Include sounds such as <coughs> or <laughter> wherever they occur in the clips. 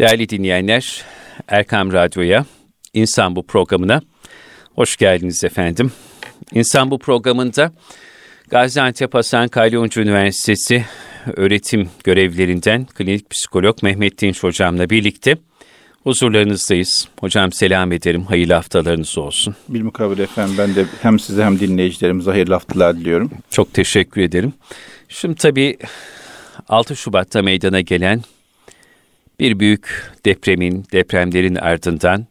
Değerli dinleyenler, Erkam Radyo'ya, İnsan Bu programına hoş geldiniz efendim. İnsan Bu programında Gaziantep Hasan Kalyoncu Üniversitesi öğretim görevlilerinden klinik psikolog Mehmet Dinç hocamla birlikte huzurlarınızdayız. Hocam selam ederim, hayırlı haftalarınız olsun. Bilmukabele efendim ben de hem size hem dinleyicilerimize hayırlı haftalar diliyorum. Çok teşekkür ederim. Şimdi tabii 6 Şubat'ta meydana gelen bir büyük depremin, depremlerin ardından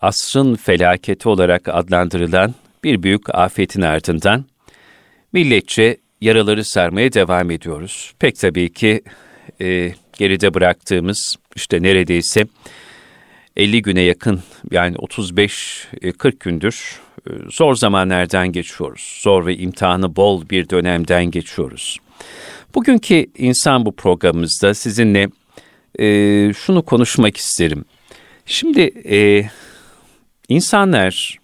asrın felaketi olarak adlandırılan bir büyük afetin ardından milletçe yaraları sarmaya devam ediyoruz. Pek tabii ki e, geride bıraktığımız işte neredeyse 50 güne yakın yani 35-40 e, gündür e, zor zamanlardan geçiyoruz. Zor ve imtihanı bol bir dönemden geçiyoruz. Bugünkü insan bu programımızda sizinle e, şunu konuşmak isterim. Şimdi e, insanlar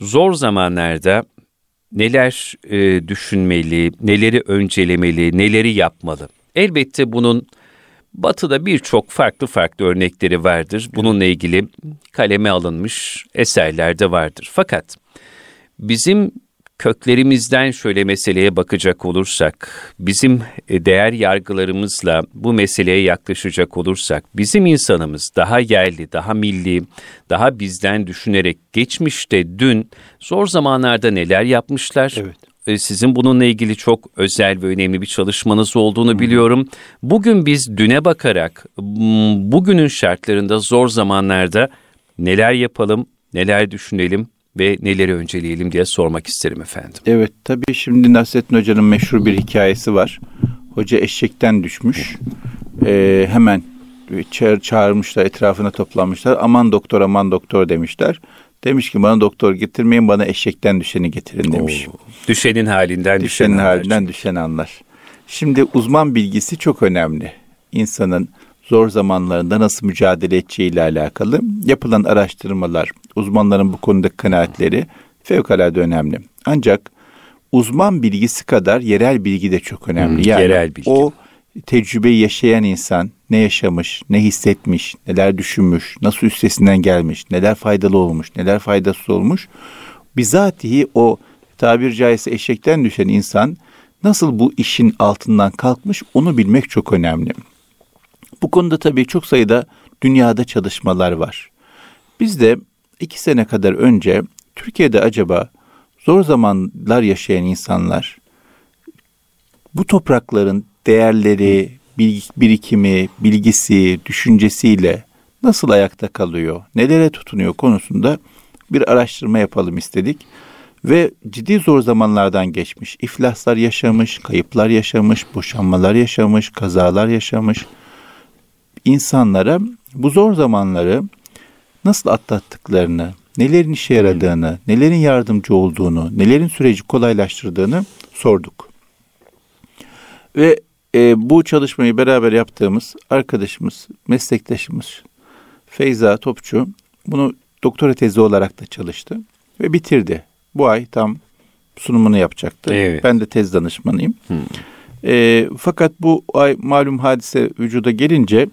zor zamanlarda neler e, düşünmeli, neleri öncelemeli, neleri yapmalı? Elbette bunun Batı'da birçok farklı farklı örnekleri vardır. Bununla ilgili kaleme alınmış eserler de vardır. Fakat bizim köklerimizden şöyle meseleye bakacak olursak, bizim e, değer yargılarımızla bu meseleye yaklaşacak olursak, bizim insanımız daha yerli, daha milli, daha bizden düşünerek geçmişte dün zor zamanlarda neler yapmışlar? Evet. E, sizin bununla ilgili çok özel ve önemli bir çalışmanız olduğunu biliyorum. Bugün biz düne bakarak bugünün şartlarında zor zamanlarda neler yapalım, neler düşünelim, ve neleri önceleyelim diye sormak isterim efendim. Evet tabii şimdi Nasrettin Hoca'nın meşhur bir hikayesi var. Hoca eşekten düşmüş. Ee, hemen çağır, çağırmışlar etrafına toplanmışlar. Aman doktor aman doktor demişler. Demiş ki bana doktor getirmeyin bana eşekten düşeni getirin demiş. Oo, düşenin halinden düşenin düşen halinden anlar. düşen anlar. Şimdi uzman bilgisi çok önemli. İnsanın zor zamanlarında nasıl mücadele edeceğiyle alakalı yapılan araştırmalar, uzmanların bu konudaki kanaatleri fevkalade önemli. Ancak uzman bilgisi kadar yerel bilgi de çok önemli. Hmm, yani yerel bilgi. o tecrübeyi yaşayan insan ne yaşamış, ne hissetmiş, neler düşünmüş, nasıl üstesinden gelmiş, neler faydalı olmuş, neler faydasız olmuş. Bizatihi o tabir caizse eşekten düşen insan nasıl bu işin altından kalkmış onu bilmek çok önemli. Bu konuda tabii çok sayıda dünyada çalışmalar var. Biz de iki sene kadar önce Türkiye'de acaba zor zamanlar yaşayan insanlar bu toprakların değerleri, birikimi, bilgisi, düşüncesiyle nasıl ayakta kalıyor, nelere tutunuyor konusunda bir araştırma yapalım istedik. Ve ciddi zor zamanlardan geçmiş, iflaslar yaşamış, kayıplar yaşamış, boşanmalar yaşamış, kazalar yaşamış, insanlara bu zor zamanları nasıl atlattıklarını, nelerin işe yaradığını, nelerin yardımcı olduğunu, nelerin süreci kolaylaştırdığını sorduk. Ve e, bu çalışmayı beraber yaptığımız arkadaşımız, meslektaşımız Feyza Topçu bunu doktora tezi olarak da çalıştı ve bitirdi. Bu ay tam sunumunu yapacaktı. Evet. Ben de tez danışmanıyım. Hmm. E, fakat bu ay malum hadise vücuda gelince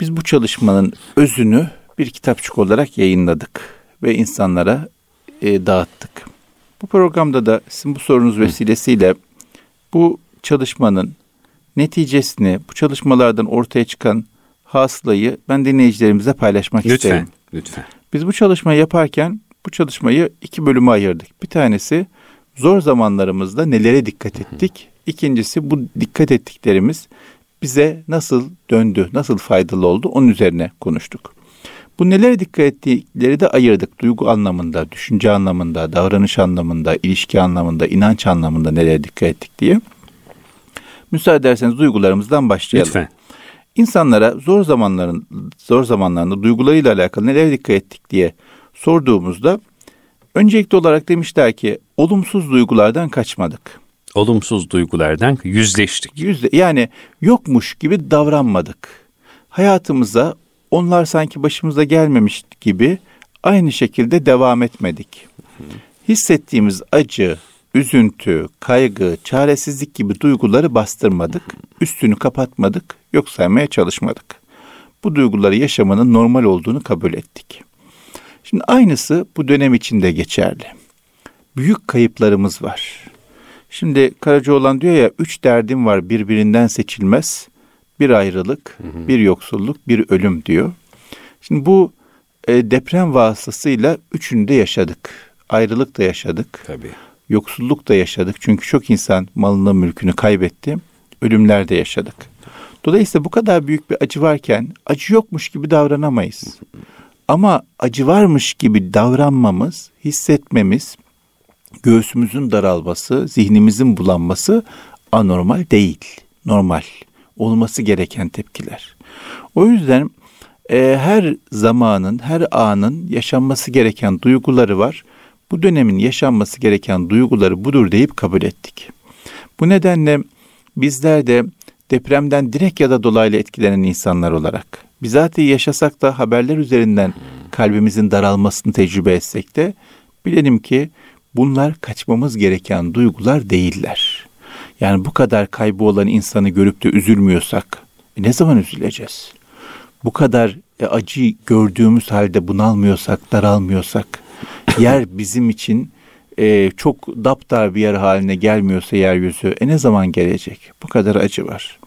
biz bu çalışmanın özünü bir kitapçık olarak yayınladık ve insanlara e, dağıttık. Bu programda da sizin bu sorunuz vesilesiyle bu çalışmanın neticesini, bu çalışmalardan ortaya çıkan hasılayı ben dinleyicilerimize paylaşmak lütfen, isterim. Lütfen, Biz bu çalışmayı yaparken bu çalışmayı iki bölüme ayırdık. Bir tanesi zor zamanlarımızda nelere dikkat ettik? İkincisi bu dikkat ettiklerimiz bize nasıl döndü, nasıl faydalı oldu onun üzerine konuştuk. Bu nelere dikkat ettikleri de ayırdık. Duygu anlamında, düşünce anlamında, davranış anlamında, ilişki anlamında, inanç anlamında nelere dikkat ettik diye. Müsaade ederseniz duygularımızdan başlayalım. Lütfen. İnsanlara zor zamanların zor zamanlarında duygularıyla alakalı nelere dikkat ettik diye sorduğumuzda öncelikli olarak demişler ki olumsuz duygulardan kaçmadık olumsuz duygulardan yüzleştik. Yüzde, yani yokmuş gibi davranmadık. Hayatımıza onlar sanki başımıza gelmemiş gibi aynı şekilde devam etmedik. Hissettiğimiz acı, üzüntü, kaygı, çaresizlik gibi duyguları bastırmadık. Üstünü kapatmadık, yok saymaya çalışmadık. bu duyguları yaşamanın normal olduğunu kabul ettik. Şimdi aynısı bu dönem içinde geçerli. Büyük kayıplarımız var. Şimdi Karacaoğlan diyor ya üç derdim var birbirinden seçilmez. Bir ayrılık, hı hı. bir yoksulluk, bir ölüm diyor. Şimdi bu e, deprem vasıtasıyla üçünü de yaşadık. Ayrılık da yaşadık. Tabii. Yoksulluk da yaşadık. Çünkü çok insan malını mülkünü kaybetti. Ölümler de yaşadık. Dolayısıyla bu kadar büyük bir acı varken acı yokmuş gibi davranamayız. Ama acı varmış gibi davranmamız, hissetmemiz, göğsümüzün daralması, zihnimizin bulanması anormal değil. Normal. Olması gereken tepkiler. O yüzden e, her zamanın, her anın yaşanması gereken duyguları var. Bu dönemin yaşanması gereken duyguları budur deyip kabul ettik. Bu nedenle bizler de depremden direkt ya da dolaylı etkilenen insanlar olarak bizatihi yaşasak da haberler üzerinden kalbimizin daralmasını tecrübe etsek de bilelim ki bunlar kaçmamız gereken duygular değiller. Yani bu kadar kaybı olan insanı görüp de üzülmüyorsak e ne zaman üzüleceğiz? Bu kadar e, acı gördüğümüz halde bunalmıyorsak, daralmıyorsak, <laughs> yer bizim için e, çok daptar bir yer haline gelmiyorsa yeryüzü e ne zaman gelecek? Bu kadar acı var.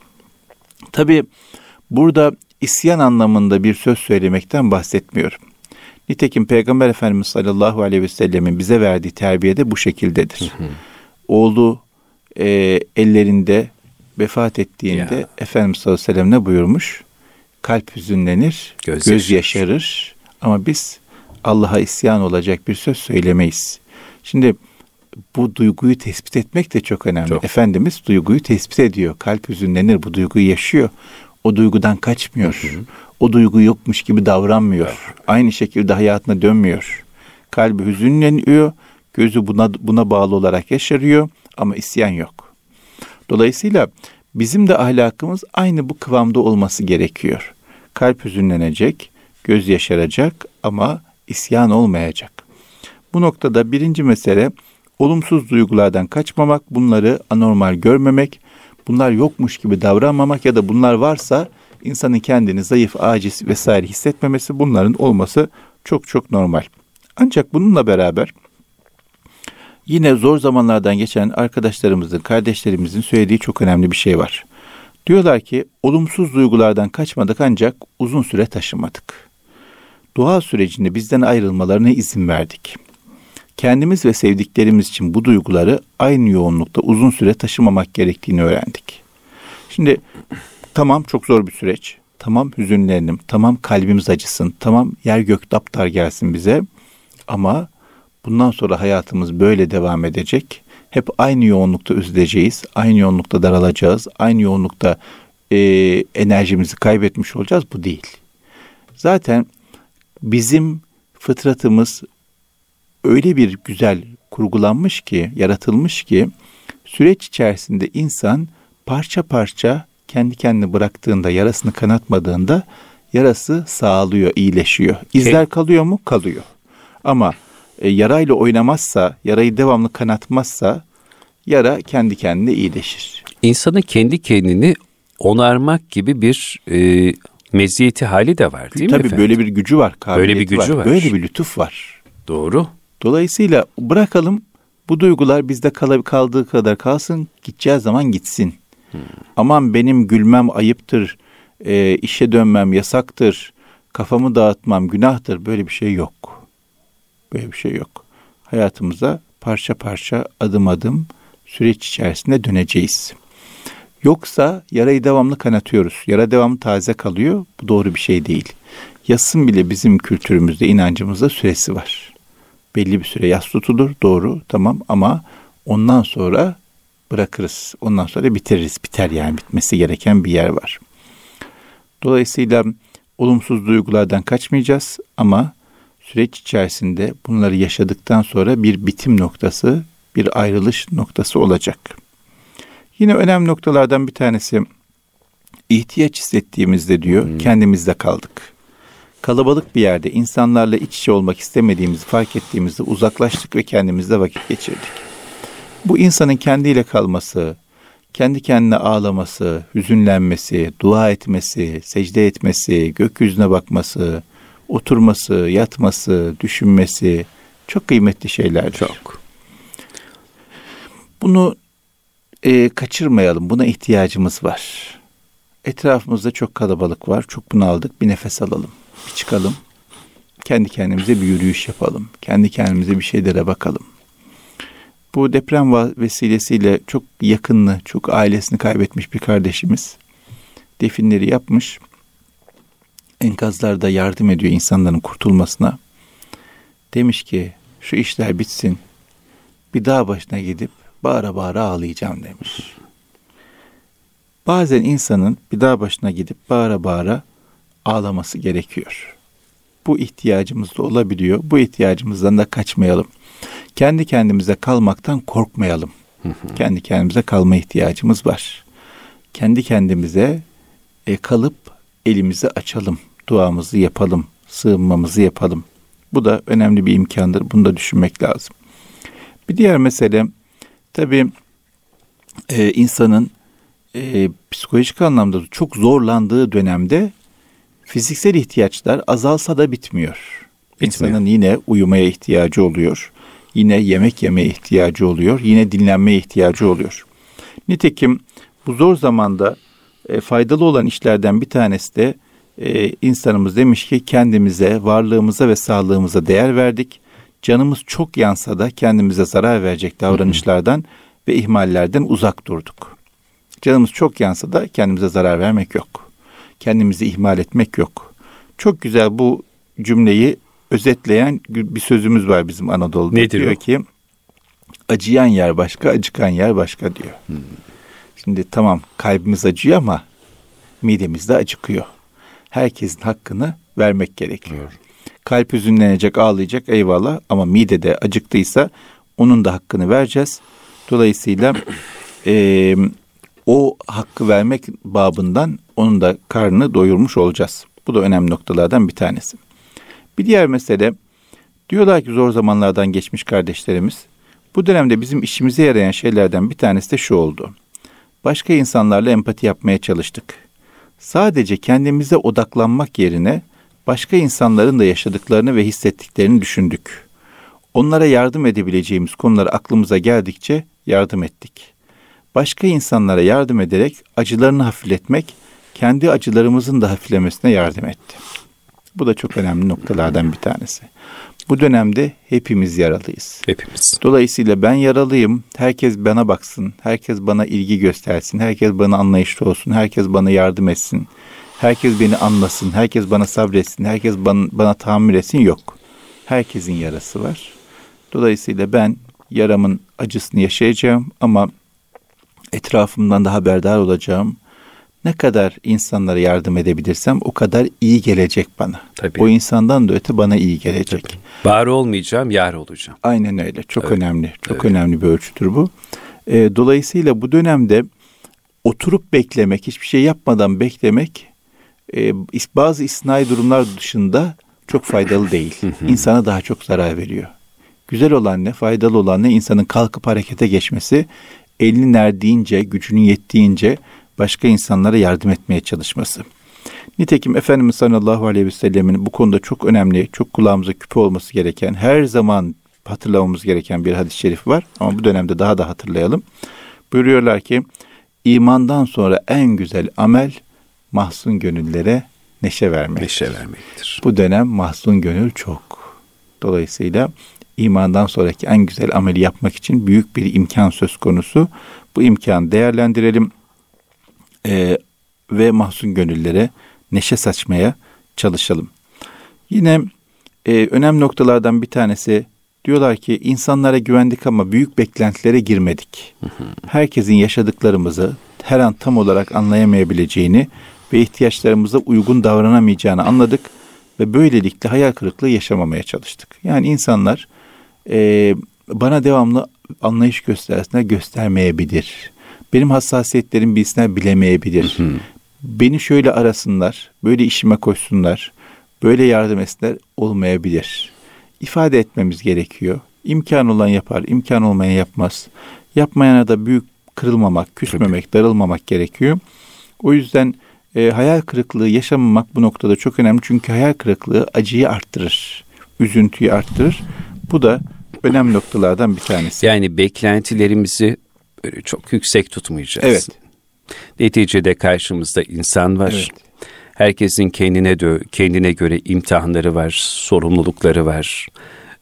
Tabi burada isyan anlamında bir söz söylemekten bahsetmiyorum. Nitekim Peygamber Efendimiz sallallahu aleyhi ve sellemin bize verdiği terbiye de bu şekildedir. Oğlu e, ellerinde vefat ettiğinde ya. Efendimiz sallallahu aleyhi ve sellem ne buyurmuş? Kalp hüzünlenir, göz, göz yaşarır ama biz Allah'a isyan olacak bir söz söylemeyiz. Şimdi bu duyguyu tespit etmek de çok önemli. Çok. Efendimiz duyguyu tespit ediyor. Kalp hüzünlenir, bu duyguyu yaşıyor. O duygudan kaçmıyor. Hı hı. O duygu yokmuş gibi davranmıyor. Evet. Aynı şekilde hayatına dönmüyor. Kalbi hüzünleniyor, gözü buna buna bağlı olarak yaşarıyor ama isyan yok. Dolayısıyla bizim de ahlakımız aynı bu kıvamda olması gerekiyor. Kalp hüzünlenecek, göz yaşaracak ama isyan olmayacak. Bu noktada birinci mesele olumsuz duygulardan kaçmamak, bunları anormal görmemek, bunlar yokmuş gibi davranmamak ya da bunlar varsa insanın kendini zayıf, aciz vesaire hissetmemesi bunların olması çok çok normal. Ancak bununla beraber yine zor zamanlardan geçen arkadaşlarımızın, kardeşlerimizin söylediği çok önemli bir şey var. Diyorlar ki olumsuz duygulardan kaçmadık ancak uzun süre taşımadık. Doğa sürecinde bizden ayrılmalarına izin verdik kendimiz ve sevdiklerimiz için bu duyguları aynı yoğunlukta uzun süre taşımamak gerektiğini öğrendik. Şimdi tamam çok zor bir süreç. Tamam hüzünlenim, tamam kalbimiz acısın, tamam yer gök daptar gelsin bize. Ama bundan sonra hayatımız böyle devam edecek. Hep aynı yoğunlukta üzüleceğiz, aynı yoğunlukta daralacağız, aynı yoğunlukta e, enerjimizi kaybetmiş olacağız. Bu değil. Zaten bizim fıtratımız öyle bir güzel kurgulanmış ki, yaratılmış ki süreç içerisinde insan parça parça kendi kendini bıraktığında, yarasını kanatmadığında yarası sağlıyor, iyileşiyor. İzler kalıyor mu? Kalıyor. Ama e, yarayla oynamazsa, yarayı devamlı kanatmazsa yara kendi kendine iyileşir. İnsanın kendi kendini onarmak gibi bir e, meziyeti hali de var değil Tabii mi Tabii böyle bir gücü var, böyle bir gücü var. var. Böyle bir lütuf var. Doğru. Dolayısıyla bırakalım bu duygular bizde kal kaldığı kadar kalsın, gideceği zaman gitsin. Hmm. Aman benim gülmem ayıptır, e, işe dönmem yasaktır, kafamı dağıtmam günahtır. Böyle bir şey yok. Böyle bir şey yok. Hayatımıza parça parça adım adım süreç içerisinde döneceğiz. Yoksa yarayı devamlı kanatıyoruz. Yara devamlı taze kalıyor. Bu doğru bir şey değil. Yasın bile bizim kültürümüzde, inancımızda süresi var belli bir süre yas tutulur doğru tamam ama ondan sonra bırakırız. Ondan sonra bitiririz. Biter yani bitmesi gereken bir yer var. Dolayısıyla olumsuz duygulardan kaçmayacağız ama süreç içerisinde bunları yaşadıktan sonra bir bitim noktası, bir ayrılış noktası olacak. Yine önemli noktalardan bir tanesi ihtiyaç hissettiğimizde diyor hmm. kendimizde kaldık kalabalık bir yerde insanlarla iç içe olmak istemediğimizi fark ettiğimizde uzaklaştık ve kendimizle vakit geçirdik. Bu insanın kendiyle kalması, kendi kendine ağlaması, hüzünlenmesi, dua etmesi, secde etmesi, gökyüzüne bakması, oturması, yatması, düşünmesi çok kıymetli şeyler. Çok. Bunu e, kaçırmayalım. Buna ihtiyacımız var. Etrafımızda çok kalabalık var. Çok bunaldık. Bir nefes alalım. Bir çıkalım. Kendi kendimize bir yürüyüş yapalım. Kendi kendimize bir şeylere bakalım. Bu deprem vesilesiyle çok yakınını, çok ailesini kaybetmiş bir kardeşimiz definleri yapmış. Enkazlarda yardım ediyor insanların kurtulmasına. Demiş ki şu işler bitsin. Bir dağ başına gidip bağıra bağıra ağlayacağım demiş. Bazen insanın bir dağ başına gidip bağıra bağıra ağlaması gerekiyor. Bu ihtiyacımız da olabiliyor. Bu ihtiyacımızdan da kaçmayalım. Kendi kendimize kalmaktan korkmayalım. kendi kendimize kalma ihtiyacımız var. Kendi kendimize e, kalıp elimizi açalım, duamızı yapalım, sığınmamızı yapalım. Bu da önemli bir imkandır. Bunu da düşünmek lazım. Bir diğer mesele tabii e, insanın e, psikolojik anlamda çok zorlandığı dönemde fiziksel ihtiyaçlar azalsa da bitmiyor. bitmiyor. İnsanın yine uyumaya ihtiyacı oluyor. Yine yemek yemeye ihtiyacı oluyor. Yine dinlenmeye ihtiyacı oluyor. Nitekim bu zor zamanda e, faydalı olan işlerden bir tanesi de e, insanımız demiş ki kendimize, varlığımıza ve sağlığımıza değer verdik. Canımız çok yansa da kendimize zarar verecek davranışlardan ve ihmallerden uzak durduk. Canımız çok yansa da kendimize zarar vermek yok. Kendimizi ihmal etmek yok. Çok güzel bu cümleyi özetleyen bir sözümüz var bizim Anadolu'da. Nedir diyor o? ki acıyan yer başka, acıkan yer başka diyor. Hmm. Şimdi tamam kalbimiz acıyor ama midemiz de acıkıyor. Herkesin hakkını vermek gerekiyor. Evet. Kalp hüzünlenecek, ağlayacak eyvallah ama midede acıktıysa onun da hakkını vereceğiz. Dolayısıyla <clears throat> e, o hakkı vermek babından onun da karnını doyurmuş olacağız. Bu da önemli noktalardan bir tanesi. Bir diğer mesele diyorlar ki zor zamanlardan geçmiş kardeşlerimiz bu dönemde bizim işimize yarayan şeylerden bir tanesi de şu oldu. Başka insanlarla empati yapmaya çalıştık. Sadece kendimize odaklanmak yerine başka insanların da yaşadıklarını ve hissettiklerini düşündük. Onlara yardım edebileceğimiz konuları aklımıza geldikçe yardım ettik. Başka insanlara yardım ederek acılarını hafifletmek, kendi acılarımızın da hafiflemesine yardım etti. Bu da çok önemli noktalardan bir tanesi. Bu dönemde hepimiz yaralıyız. Hepimiz. Dolayısıyla ben yaralıyım. Herkes bana baksın. Herkes bana ilgi göstersin. Herkes bana anlayışlı olsun. Herkes bana yardım etsin. Herkes beni anlasın. Herkes bana sabretsin. Herkes bana, bana tahammül etsin. Yok. Herkesin yarası var. Dolayısıyla ben yaramın acısını yaşayacağım ama etrafımdan da haberdar olacağım ne kadar insanlara yardım edebilirsem o kadar iyi gelecek bana. Tabii. O insandan da öte bana iyi gelecek. Tabii. Var olmayacağım, yar olacağım. Aynen öyle. Çok evet. önemli. Çok evet. önemli bir ölçüdür bu. E, dolayısıyla bu dönemde oturup beklemek, hiçbir şey yapmadan beklemek e, bazı isnai durumlar dışında çok faydalı değil. İnsana daha çok zarar veriyor. Güzel olan ne, faydalı olan ne? insanın kalkıp harekete geçmesi, elini erdiğince, gücünün yettiğince başka insanlara yardım etmeye çalışması. Nitekim Efendimiz sallallahu aleyhi ve sellemin bu konuda çok önemli, çok kulağımıza küpe olması gereken, her zaman hatırlamamız gereken bir hadis-i şerif var. Ama bu dönemde daha da hatırlayalım. Buyuruyorlar ki, imandan sonra en güzel amel mahzun gönüllere neşe vermek. Neşe vermektir. Bu dönem mahzun gönül çok. Dolayısıyla imandan sonraki en güzel ameli yapmak için büyük bir imkan söz konusu. Bu imkanı değerlendirelim e, ve mahzun gönüllere neşe saçmaya çalışalım. Yine e, önemli noktalardan bir tanesi diyorlar ki insanlara güvendik ama büyük beklentilere girmedik. Herkesin yaşadıklarımızı her an tam olarak anlayamayabileceğini ve ihtiyaçlarımıza uygun davranamayacağını anladık ve böylelikle hayal kırıklığı yaşamamaya çalıştık. Yani insanlar e, bana devamlı anlayış göstersinler göstermeyebilir benim hassasiyetlerim bilsinler bilemeyebilir. Hı hı. Beni şöyle arasınlar, böyle işime koşsunlar, böyle yardım etsinler olmayabilir. İfade etmemiz gerekiyor. İmkan olan yapar, imkan olmayan yapmaz. Yapmayana da büyük kırılmamak, küsmemek, darılmamak gerekiyor. O yüzden e, hayal kırıklığı yaşamamak bu noktada çok önemli. Çünkü hayal kırıklığı acıyı arttırır, üzüntüyü arttırır. Bu da önemli noktalardan bir tanesi. Yani beklentilerimizi böyle çok yüksek tutmayacağız. Evet. Neticede karşımızda insan var. Evet. Herkesin kendine dö- kendine göre imtihanları var, sorumlulukları var.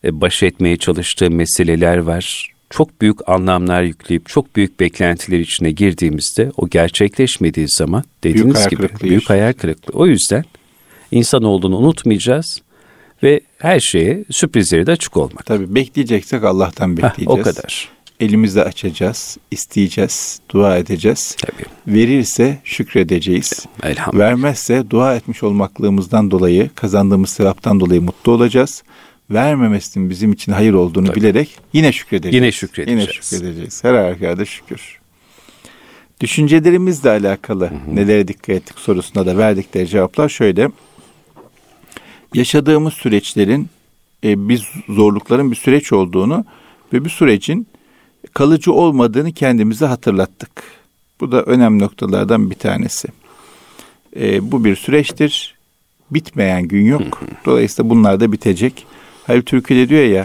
e, Baş etmeye çalıştığı meseleler var. Çok büyük anlamlar yükleyip çok büyük beklentiler içine girdiğimizde o gerçekleşmediği zaman dediğiniz hayal gibi büyük hayal kırıklığı. O yüzden insan olduğunu unutmayacağız ve her şeye sürprizleri de açık olmak. Tabii bekleyeceksek Allah'tan Heh, bekleyeceğiz. o kadar. Elimizle açacağız, isteyeceğiz, dua edeceğiz. Tabii. Verirse şükredeceğiz. Elhamdülillah. Vermezse dua etmiş olmaklığımızdan dolayı, kazandığımız sevaptan dolayı mutlu olacağız. Vermemesinin bizim için hayır olduğunu Tabii. bilerek yine şükredeceğiz. Yine şükredeceğiz. Yine şükredeceğiz. Her halükarda şükür. Düşüncelerimizle alakalı nelere dikkat ettik sorusuna da verdikleri cevaplar şöyle. Yaşadığımız süreçlerin e, biz zorlukların bir süreç olduğunu ve bu sürecin kalıcı olmadığını kendimize hatırlattık. Bu da önemli noktalardan bir tanesi. E, bu bir süreçtir. Bitmeyen gün yok. Dolayısıyla bunlar da bitecek. Halil Türkiye'de diyor ya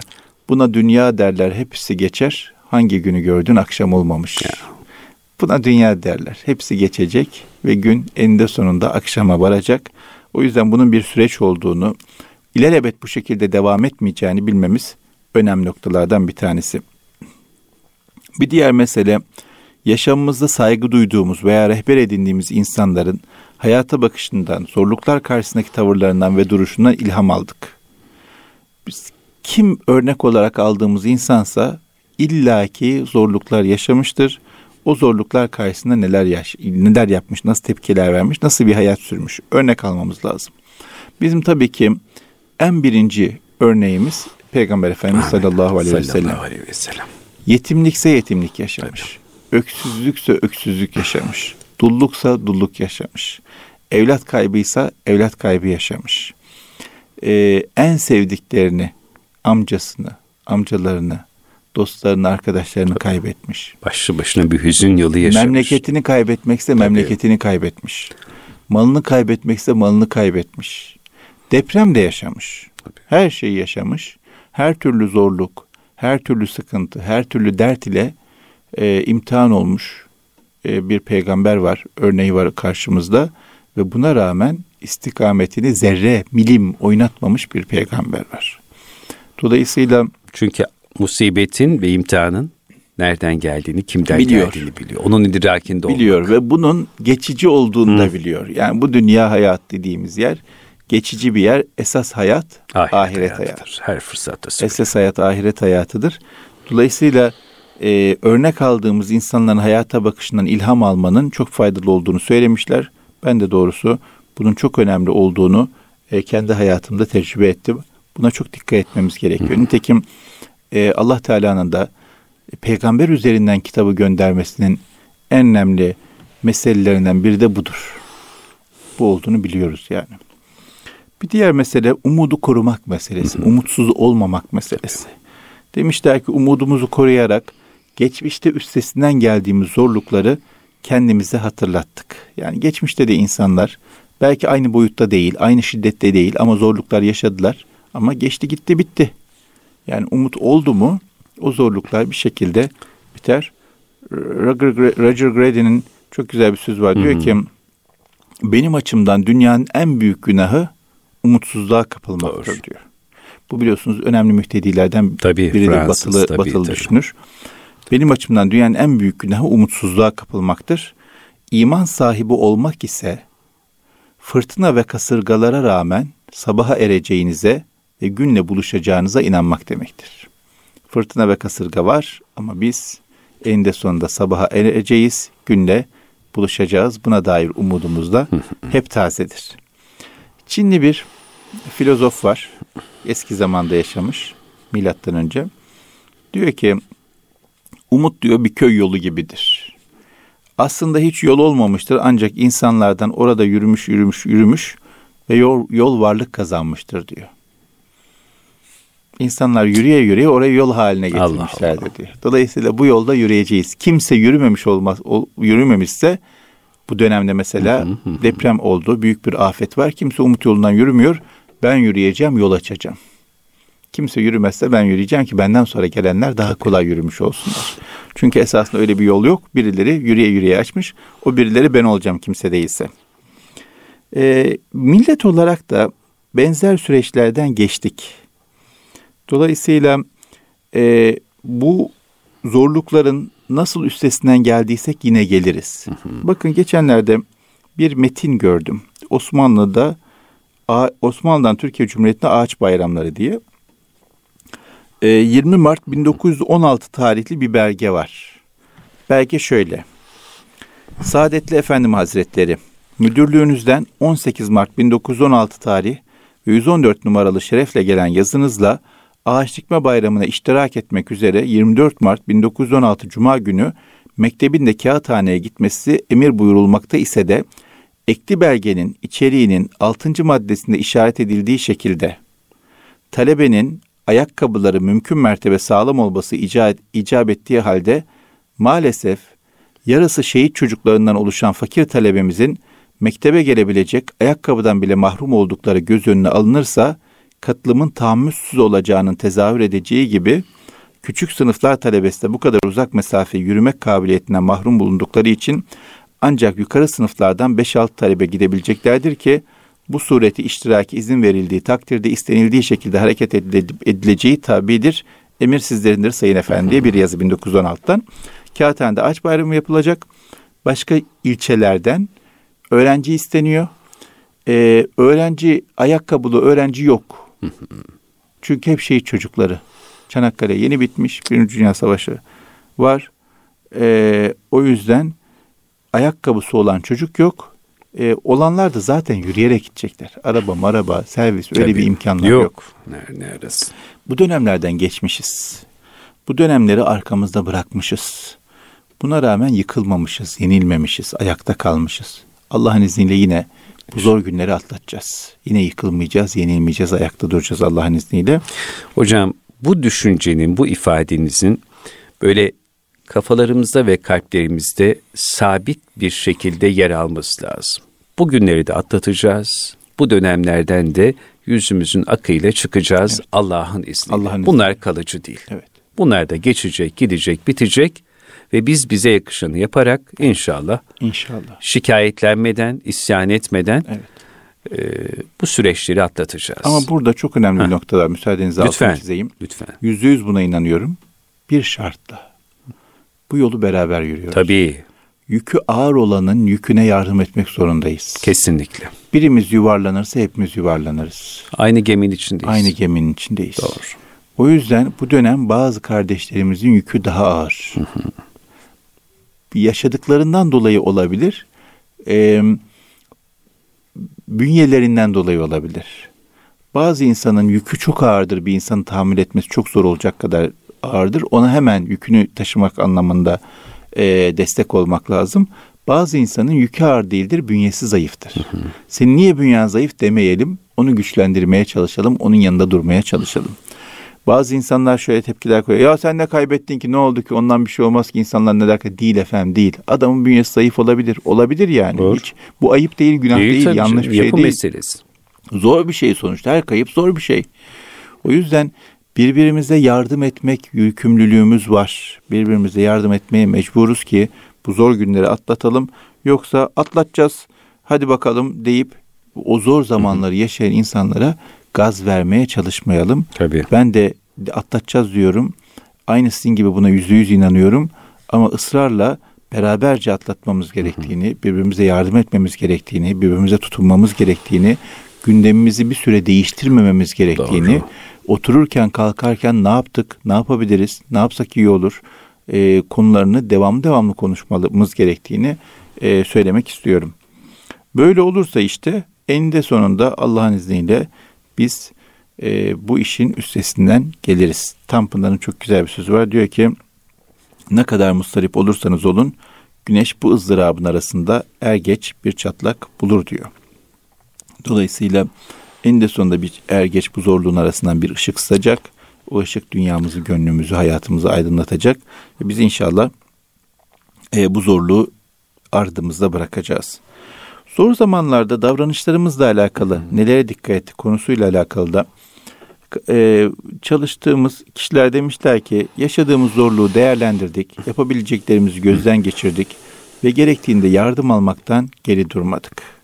buna dünya derler hepsi geçer. Hangi günü gördün akşam olmamış. Buna dünya derler. Hepsi geçecek ve gün eninde sonunda akşama varacak. O yüzden bunun bir süreç olduğunu, ilelebet bu şekilde devam etmeyeceğini bilmemiz önemli noktalardan bir tanesi. Bir diğer mesele yaşamımızda saygı duyduğumuz veya rehber edindiğimiz insanların hayata bakışından, zorluklar karşısındaki tavırlarından ve duruşundan ilham aldık. Biz kim örnek olarak aldığımız insansa illaki zorluklar yaşamıştır. O zorluklar karşısında neler yaş neler yapmış, nasıl tepkiler vermiş, nasıl bir hayat sürmüş örnek almamız lazım. Bizim tabii ki en birinci örneğimiz Peygamber Efendimiz sallallahu aleyhi ve sellem. Sallallahu aleyhi ve sellem. Yetimlikse yetimlik yaşamış. Öksüzlükse öksüzlük yaşamış. Dulluksa dulluk yaşamış. Evlat kaybıysa evlat kaybı yaşamış. Ee, en sevdiklerini, amcasını, amcalarını, dostlarını, arkadaşlarını kaybetmiş. Başlı başına bir hüzün yolu yaşamış. Memleketini kaybetmekse memleketini kaybetmiş. Malını kaybetmekse malını kaybetmiş. Deprem de yaşamış. Her şeyi yaşamış. Her türlü zorluk, her türlü sıkıntı, her türlü dert ile e, imtihan olmuş e, bir peygamber var. Örneği var karşımızda ve buna rağmen istikametini zerre, milim oynatmamış bir peygamber var. Dolayısıyla Çünkü musibetin ve imtihanın nereden geldiğini, kimden Biliyor. geldiğini biliyor. Onun idrakinde olmak. biliyor ve bunun geçici olduğunu da biliyor. Yani bu dünya hayat dediğimiz yer geçici bir yer. Esas hayat ahiret, hayatı. hayatıdır. Her fırsatta söylüyor. Esas hayat ahiret hayatıdır. Dolayısıyla e, örnek aldığımız insanların hayata bakışından ilham almanın çok faydalı olduğunu söylemişler. Ben de doğrusu bunun çok önemli olduğunu e, kendi hayatımda tecrübe ettim. Buna çok dikkat etmemiz gerekiyor. Nitekim e, Allah Teala'nın da peygamber üzerinden kitabı göndermesinin en önemli meselelerinden biri de budur. Bu olduğunu biliyoruz yani. Bir diğer mesele umudu korumak meselesi. Umutsuz olmamak meselesi. Demişler ki umudumuzu koruyarak geçmişte üstesinden geldiğimiz zorlukları kendimize hatırlattık. Yani geçmişte de insanlar belki aynı boyutta değil, aynı şiddette değil ama zorluklar yaşadılar. Ama geçti gitti bitti. Yani umut oldu mu o zorluklar bir şekilde biter. Roger, Grady'nin çok güzel bir söz var. Diyor ki benim açımdan dünyanın en büyük günahı umutsuzluğa kapılmaktır Doğru. diyor. Bu biliyorsunuz önemli mühtedilerden Tabii, biridir Fransız, batılı, tabii, batılı tabii. düşünür. Benim açımdan dünyanın en büyük günahı umutsuzluğa kapılmaktır. İman sahibi olmak ise fırtına ve kasırgalara rağmen sabaha ereceğinize ve günle buluşacağınıza inanmak demektir. Fırtına ve kasırga var ama biz eninde sonunda sabaha ereceğiz, günle buluşacağız. Buna dair umudumuz da hep tazedir. Çinli bir filozof var. Eski zamanda yaşamış milattan önce. Diyor ki umut diyor bir köy yolu gibidir. Aslında hiç yol olmamıştır ancak insanlardan orada yürümüş yürümüş yürümüş ve yol, yol varlık kazanmıştır diyor. İnsanlar yürüye yürüye orayı yol haline getirmişlerdi Allah diyor. Dolayısıyla bu yolda yürüyeceğiz. Kimse yürümemiş olmaz, o, yürümemişse bu dönemde mesela deprem oldu, büyük bir afet var. Kimse umut yolundan yürümüyor. Ben yürüyeceğim, yol açacağım. Kimse yürümezse ben yürüyeceğim ki benden sonra gelenler daha kolay yürümüş olsunlar. Çünkü esasında öyle bir yol yok. Birileri yürüye yürüye açmış. O birileri ben olacağım kimse değilse. E, millet olarak da benzer süreçlerden geçtik. Dolayısıyla e, bu zorlukların nasıl üstesinden geldiysek yine geliriz. Hı hı. Bakın geçenlerde bir metin gördüm. Osmanlı'da Osmanlı'dan Türkiye Cumhuriyeti'ne ağaç bayramları diye. 20 Mart 1916 tarihli bir belge var. Belge şöyle. Saadetli Efendim Hazretleri, müdürlüğünüzden 18 Mart 1916 tarih ve 114 numaralı şerefle gelen yazınızla ağaç dikme bayramına iştirak etmek üzere 24 Mart 1916 Cuma günü mektebin de kağıthaneye gitmesi emir buyurulmakta ise de ekli belgenin içeriğinin 6. maddesinde işaret edildiği şekilde talebenin ayakkabıları mümkün mertebe sağlam olması icap, ettiği halde maalesef yarısı şehit çocuklarından oluşan fakir talebemizin mektebe gelebilecek ayakkabıdan bile mahrum oldukları göz önüne alınırsa katılımın tahammülsüz olacağının tezahür edeceği gibi küçük sınıflar talebesi de bu kadar uzak mesafe yürümek kabiliyetinden mahrum bulundukları için ancak yukarı sınıflardan 5-6 talebe gidebileceklerdir ki bu sureti iştiraki izin verildiği takdirde istenildiği şekilde hareket edileceği tabidir. Emir sizlerindir Sayın Efendi diye bir yazı 1916'dan. Kağıthane'de aç bayramı yapılacak. Başka ilçelerden öğrenci isteniyor. Ee, öğrenci ayakkabılı öğrenci yok. Çünkü hep şey çocukları. Çanakkale yeni bitmiş. Birinci Dünya Savaşı var. Ee, o yüzden ayakkabısı olan çocuk yok. Ee, olanlar da zaten yürüyerek gidecekler. Araba, maraba, servis öyle Tabii, bir imkanlar yok. yok. Nerede, neredesin? Bu dönemlerden geçmişiz. Bu dönemleri arkamızda bırakmışız. Buna rağmen yıkılmamışız, yenilmemişiz, ayakta kalmışız. Allah'ın izniyle yine bu zor günleri atlatacağız. Yine yıkılmayacağız, yenilmeyeceğiz, ayakta duracağız Allah'ın izniyle. Hocam bu düşüncenin, bu ifadenizin böyle kafalarımızda ve kalplerimizde sabit bir şekilde yer alması lazım. Bu günleri de atlatacağız. Bu dönemlerden de yüzümüzün akıyla çıkacağız evet. Allah'ın izniyle. Allah'ın Bunlar izniyle. kalıcı değil. Evet. Bunlar da geçecek, gidecek, bitecek ve biz bize yakışanı yaparak inşallah inşallah şikayetlenmeden, isyan etmeden evet. e, bu süreçleri atlatacağız. Ama burada çok önemli ha. bir nokta var. Müsaadenizle lütfen, altını çizeyim. Lütfen. Yüzde yüz buna inanıyorum. Bir şartla. Bu yolu beraber yürüyoruz. Tabii. Yükü ağır olanın yüküne yardım etmek zorundayız. Kesinlikle. Birimiz yuvarlanırsa hepimiz yuvarlanırız. Aynı geminin içindeyiz. Aynı geminin içindeyiz. Doğru. O yüzden bu dönem bazı kardeşlerimizin yükü daha ağır. Hı hı yaşadıklarından dolayı olabilir. E, bünyelerinden dolayı olabilir. Bazı insanın yükü çok ağırdır. Bir insanı tahammül etmesi çok zor olacak kadar ağırdır. Ona hemen yükünü taşımak anlamında e, destek olmak lazım. Bazı insanın yükü ağır değildir, bünyesi zayıftır. Hı hı. Senin niye bünyen zayıf demeyelim, onu güçlendirmeye çalışalım, onun yanında durmaya çalışalım. Bazı insanlar şöyle tepkiler koyuyor. Ya sen ne kaybettin ki ne oldu ki ondan bir şey olmaz ki insanlar ne der ki değil efendim değil. Adamın bünyesi zayıf olabilir. Olabilir yani. Doğru. Hiç, bu ayıp değil günah değil, değil yanlış bir şey değil. meselesi. Zor bir şey sonuçta her kayıp zor bir şey. O yüzden birbirimize yardım etmek yükümlülüğümüz var. Birbirimize yardım etmeye mecburuz ki bu zor günleri atlatalım. Yoksa atlatacağız hadi bakalım deyip o zor zamanları yaşayan insanlara gaz vermeye çalışmayalım. Tabii. Ben de atlatacağız diyorum. Aynı sizin gibi buna yüzde yüz inanıyorum. Ama ısrarla beraberce atlatmamız gerektiğini, birbirimize yardım etmemiz gerektiğini, birbirimize tutunmamız gerektiğini, gündemimizi bir süre değiştirmememiz gerektiğini, Doğru. Otururken kalkarken ne yaptık, ne yapabiliriz, ne yapsak iyi olur e, konularını devamlı devamlı konuşmamız gerektiğini e, söylemek istiyorum. Böyle olursa işte eninde sonunda Allah'ın izniyle biz e, bu işin üstesinden geliriz. Tanpınar'ın çok güzel bir sözü var. Diyor ki ne kadar mustarip olursanız olun güneş bu ızdırabın arasında er geç bir çatlak bulur diyor. Dolayısıyla eninde sonunda bir er geç bu zorluğun arasından bir ışık sızacak. O ışık dünyamızı, gönlümüzü, hayatımızı aydınlatacak. Ve biz inşallah e, bu zorluğu ardımızda bırakacağız. Zor zamanlarda davranışlarımızla alakalı nelere dikkat ettik konusuyla alakalı da e, çalıştığımız kişiler demişler ki yaşadığımız zorluğu değerlendirdik, yapabileceklerimizi gözden geçirdik ve gerektiğinde yardım almaktan geri durmadık.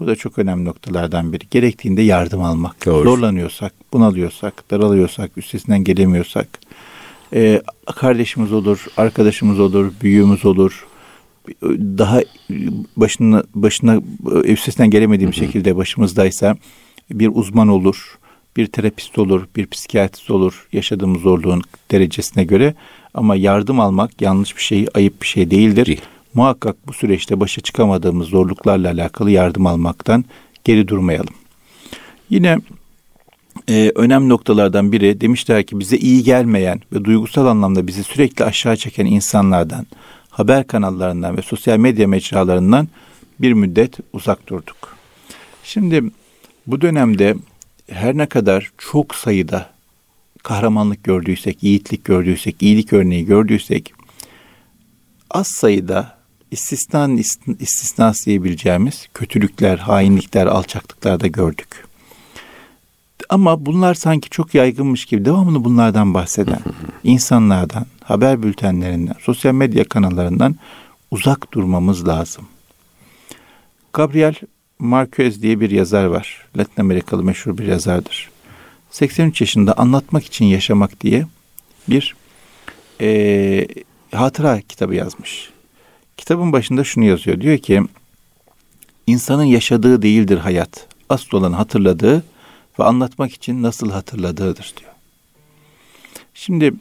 Bu da çok önemli noktalardan biri. Gerektiğinde yardım almak. Doğru. Zorlanıyorsak, bunalıyorsak, daralıyorsak, üstesinden gelemiyorsak, e, kardeşimiz olur, arkadaşımız olur, büyüğümüz olur, daha başına başına üstesinden gelemediğim şekilde başımızdaysa bir uzman olur, bir terapist olur, bir psikiyatrist olur yaşadığımız zorluğun derecesine göre ama yardım almak yanlış bir şey, ayıp bir şey değildir. Değil. Muhakkak bu süreçte başa çıkamadığımız zorluklarla alakalı yardım almaktan geri durmayalım. Yine e, önemli noktalardan biri demişler ki bize iyi gelmeyen ve duygusal anlamda bizi sürekli aşağı çeken insanlardan, haber kanallarından ve sosyal medya mecralarından bir müddet uzak durduk. Şimdi bu dönemde her ne kadar çok sayıda kahramanlık gördüysek, yiğitlik gördüysek, iyilik örneği gördüysek az sayıda istisnan istisnas diyebileceğimiz kötülükler, hainlikler, alçaklıklar da gördük. Ama bunlar sanki çok yaygınmış gibi devamlı bunlardan bahseden <laughs> insanlardan, haber bültenlerinden, sosyal medya kanallarından uzak durmamız lazım. Gabriel Marquez diye bir yazar var. Latin Amerikalı meşhur bir yazardır. 83 yaşında anlatmak için yaşamak diye bir e, hatıra kitabı yazmış. Kitabın başında şunu yazıyor. Diyor ki insanın yaşadığı değildir hayat. Asıl olan hatırladığı ve anlatmak için nasıl hatırladığıdır diyor. Şimdi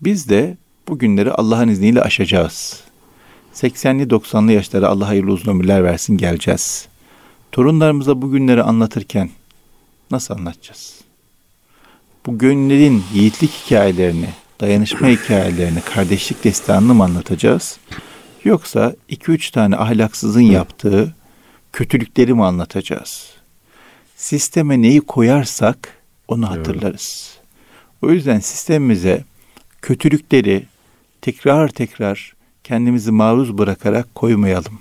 biz de bu günleri Allah'ın izniyle aşacağız. 80'li 90'lı yaşlara Allah hayırlı uzun ömürler versin geleceğiz. Torunlarımıza bu günleri anlatırken nasıl anlatacağız? Bu günlerin yiğitlik hikayelerini, dayanışma hikayelerini, kardeşlik destanını mı anlatacağız? Yoksa iki üç tane ahlaksızın yaptığı kötülükleri mi anlatacağız? Sisteme neyi koyarsak onu hatırlarız. O yüzden sistemimize kötülükleri tekrar tekrar kendimizi maruz bırakarak koymayalım.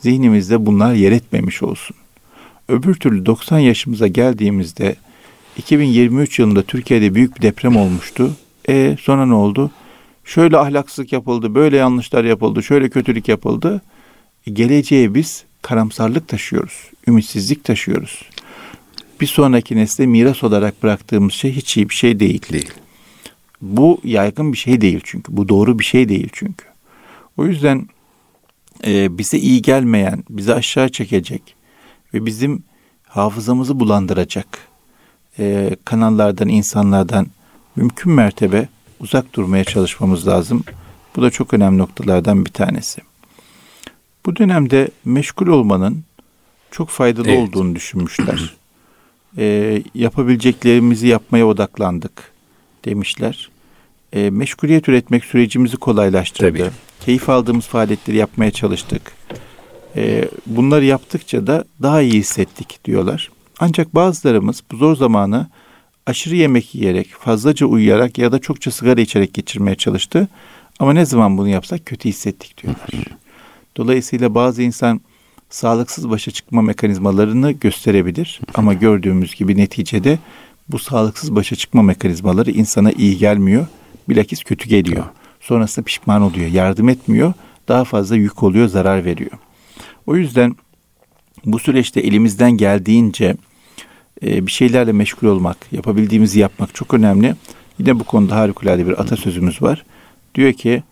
Zihnimizde bunlar yer etmemiş olsun. Öbür türlü 90 yaşımıza geldiğimizde 2023 yılında Türkiye'de büyük bir deprem olmuştu. E sonra ne oldu? Şöyle ahlaksızlık yapıldı, böyle yanlışlar yapıldı, şöyle kötülük yapıldı. E, geleceğe biz karamsarlık taşıyoruz, ümitsizlik taşıyoruz. Bir sonraki nesle miras olarak bıraktığımız şey hiç iyi bir şey değil. Değil. Bu yaygın bir şey değil çünkü. Bu doğru bir şey değil çünkü. O yüzden e, bize iyi gelmeyen, bizi aşağı çekecek ve bizim hafızamızı bulandıracak e, kanallardan, insanlardan mümkün mertebe uzak durmaya çalışmamız lazım. Bu da çok önemli noktalardan bir tanesi. Bu dönemde meşgul olmanın çok faydalı evet. olduğunu düşünmüşler. <clears throat> e, yapabileceklerimizi yapmaya odaklandık demişler. E, meşguliyet üretmek sürecimizi kolaylaştırdı. Tabii. Keyif aldığımız faaliyetleri yapmaya çalıştık. E, bunları yaptıkça da daha iyi hissettik diyorlar. Ancak bazılarımız bu zor zamanı aşırı yemek yiyerek, fazlaca uyuyarak ya da çokça sigara içerek geçirmeye çalıştı. Ama ne zaman bunu yapsak kötü hissettik diyorlar. Dolayısıyla bazı insan sağlıksız başa çıkma mekanizmalarını gösterebilir. Ama gördüğümüz gibi neticede bu sağlıksız başa çıkma mekanizmaları insana iyi gelmiyor. Bilakis kötü geliyor. Sonrasında pişman oluyor. Yardım etmiyor. Daha fazla yük oluyor, zarar veriyor. O yüzden bu süreçte elimizden geldiğince e, bir şeylerle meşgul olmak, yapabildiğimizi yapmak çok önemli. Yine bu konuda harikulade bir atasözümüz var. Diyor ki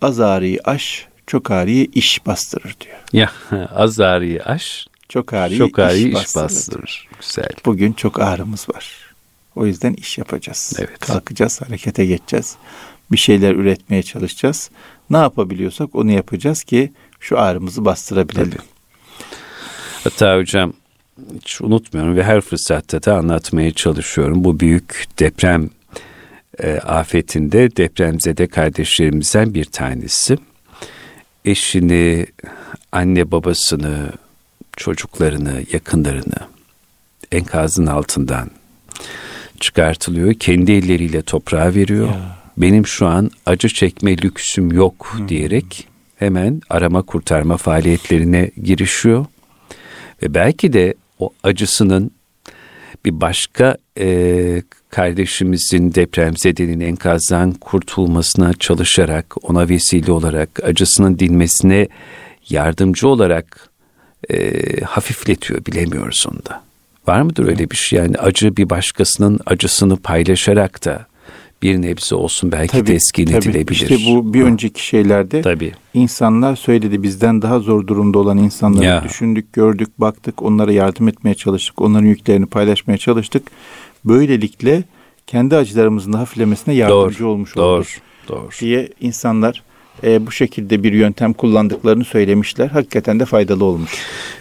az ağrıyı aş, çok ağrıyı iş bastırır diyor. Ya <laughs> az ağrıyı aş, çok ağrıyı, çok ağrıyı iş, iş bastırır. bastırır. Güzel. Bugün çok ağrımız var. O yüzden iş yapacağız. Evet. Kalkacağız, harekete geçeceğiz. Bir şeyler üretmeye çalışacağız. Ne yapabiliyorsak onu yapacağız ki şu ağrımızı bastırabilelim. Tabii. Hatta hocam hiç unutmuyorum ve her fırsatta da anlatmaya çalışıyorum. Bu büyük deprem e, afetinde depremzede kardeşlerimizden bir tanesi eşini, anne babasını, çocuklarını, yakınlarını enkazın altından çıkartılıyor. Kendi elleriyle toprağa veriyor. Ya. Benim şu an acı çekme lüksüm yok Hı. diyerek hemen arama kurtarma faaliyetlerine girişiyor. Ve belki de o acısının bir başka e, kardeşimizin depremzedenin enkazdan kurtulmasına çalışarak, ona vesile olarak, acısının dinmesine yardımcı olarak e, hafifletiyor bilemiyoruz onda. Var mıdır öyle bir şey? Yani acı bir başkasının acısını paylaşarak da bir nebze olsun belki tabii, teskin tabii. edilebilir. İşte bu bir önceki şeylerde tabii. insanlar söyledi bizden daha zor durumda olan insanları ya. düşündük, gördük, baktık, onlara yardım etmeye çalıştık, onların yüklerini paylaşmaya çalıştık. Böylelikle kendi acılarımızın hafiflemesine yardımcı doğru, olmuş doğru, olduk. Doğru. diye insanlar e, bu şekilde bir yöntem kullandıklarını söylemişler. Hakikaten de faydalı olmuş.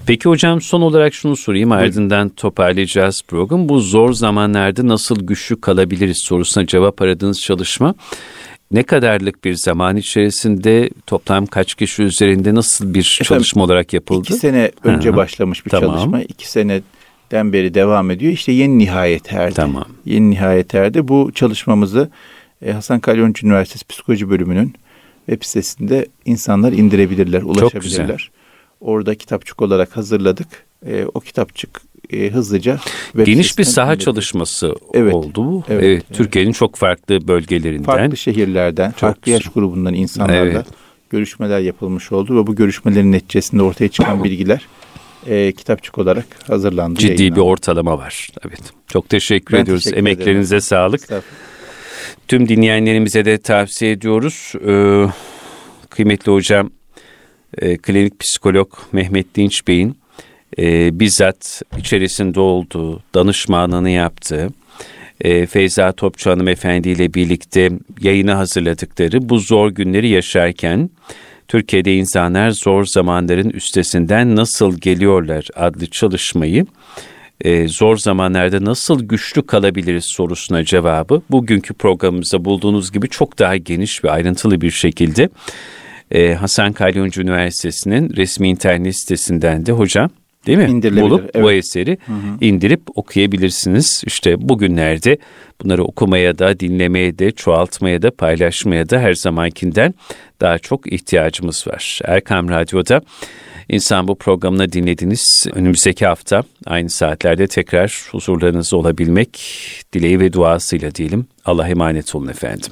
Peki hocam son olarak şunu sorayım ardından toparlayacağız program. Bu zor zamanlarda nasıl güçlü kalabiliriz sorusuna cevap aradığınız çalışma ne kadarlık bir zaman içerisinde toplam kaç kişi üzerinde nasıl bir Efendim, çalışma olarak yapıldı? İki sene önce Hı-hı. başlamış bir tamam. çalışma. İki seneden beri devam ediyor. İşte yeni nihayet erdi. Tamam. Yeni nihayet erdi. Bu çalışmamızı e, Hasan Kalyoncu Üniversitesi Psikoloji Bölümünün web sitesinde insanlar indirebilirler, ulaşabilirler. Orada kitapçık olarak hazırladık. E, o kitapçık e, hızlıca geniş bir saha indirebilir. çalışması evet, oldu bu. Evet, evet, Türkiye'nin çok farklı bölgelerinden, farklı şehirlerden, çok farklı yaş grubundan insanlarla evet. görüşmeler yapılmış oldu ve bu görüşmelerin neticesinde ortaya çıkan <coughs> bilgiler e, kitapçık olarak hazırlandı. Ciddi yayınlandı. bir ortalama var. Evet. Çok teşekkür ben ediyoruz. Teşekkür Emeklerinize ederim. sağlık. Tüm dinleyenlerimize de tavsiye ediyoruz. Ee, kıymetli hocam, e, klinik psikolog Mehmet Dinç Bey'in e, bizzat içerisinde olduğu, danışmanlığını yaptığı, e, Feyza Topçu hanımefendi ile birlikte yayını hazırladıkları bu zor günleri yaşarken Türkiye'de insanlar zor zamanların üstesinden nasıl geliyorlar adlı çalışmayı e, zor zamanlarda nasıl güçlü kalabiliriz sorusuna cevabı bugünkü programımızda bulduğunuz gibi çok daha geniş ve ayrıntılı bir şekilde e, Hasan Kalyoncu Üniversitesi'nin resmi internet sitesinden de hocam değil mi? Bulup evet. bu eseri hı hı. indirip okuyabilirsiniz. İşte bugünlerde bunları okumaya da, dinlemeye de, çoğaltmaya da, paylaşmaya da her zamankinden daha çok ihtiyacımız var. Erkam Radyo'da İnsan bu programını dinlediniz. Önümüzdeki hafta aynı saatlerde tekrar huzurlarınızda olabilmek dileği ve duasıyla diyelim. Allah emanet olun efendim.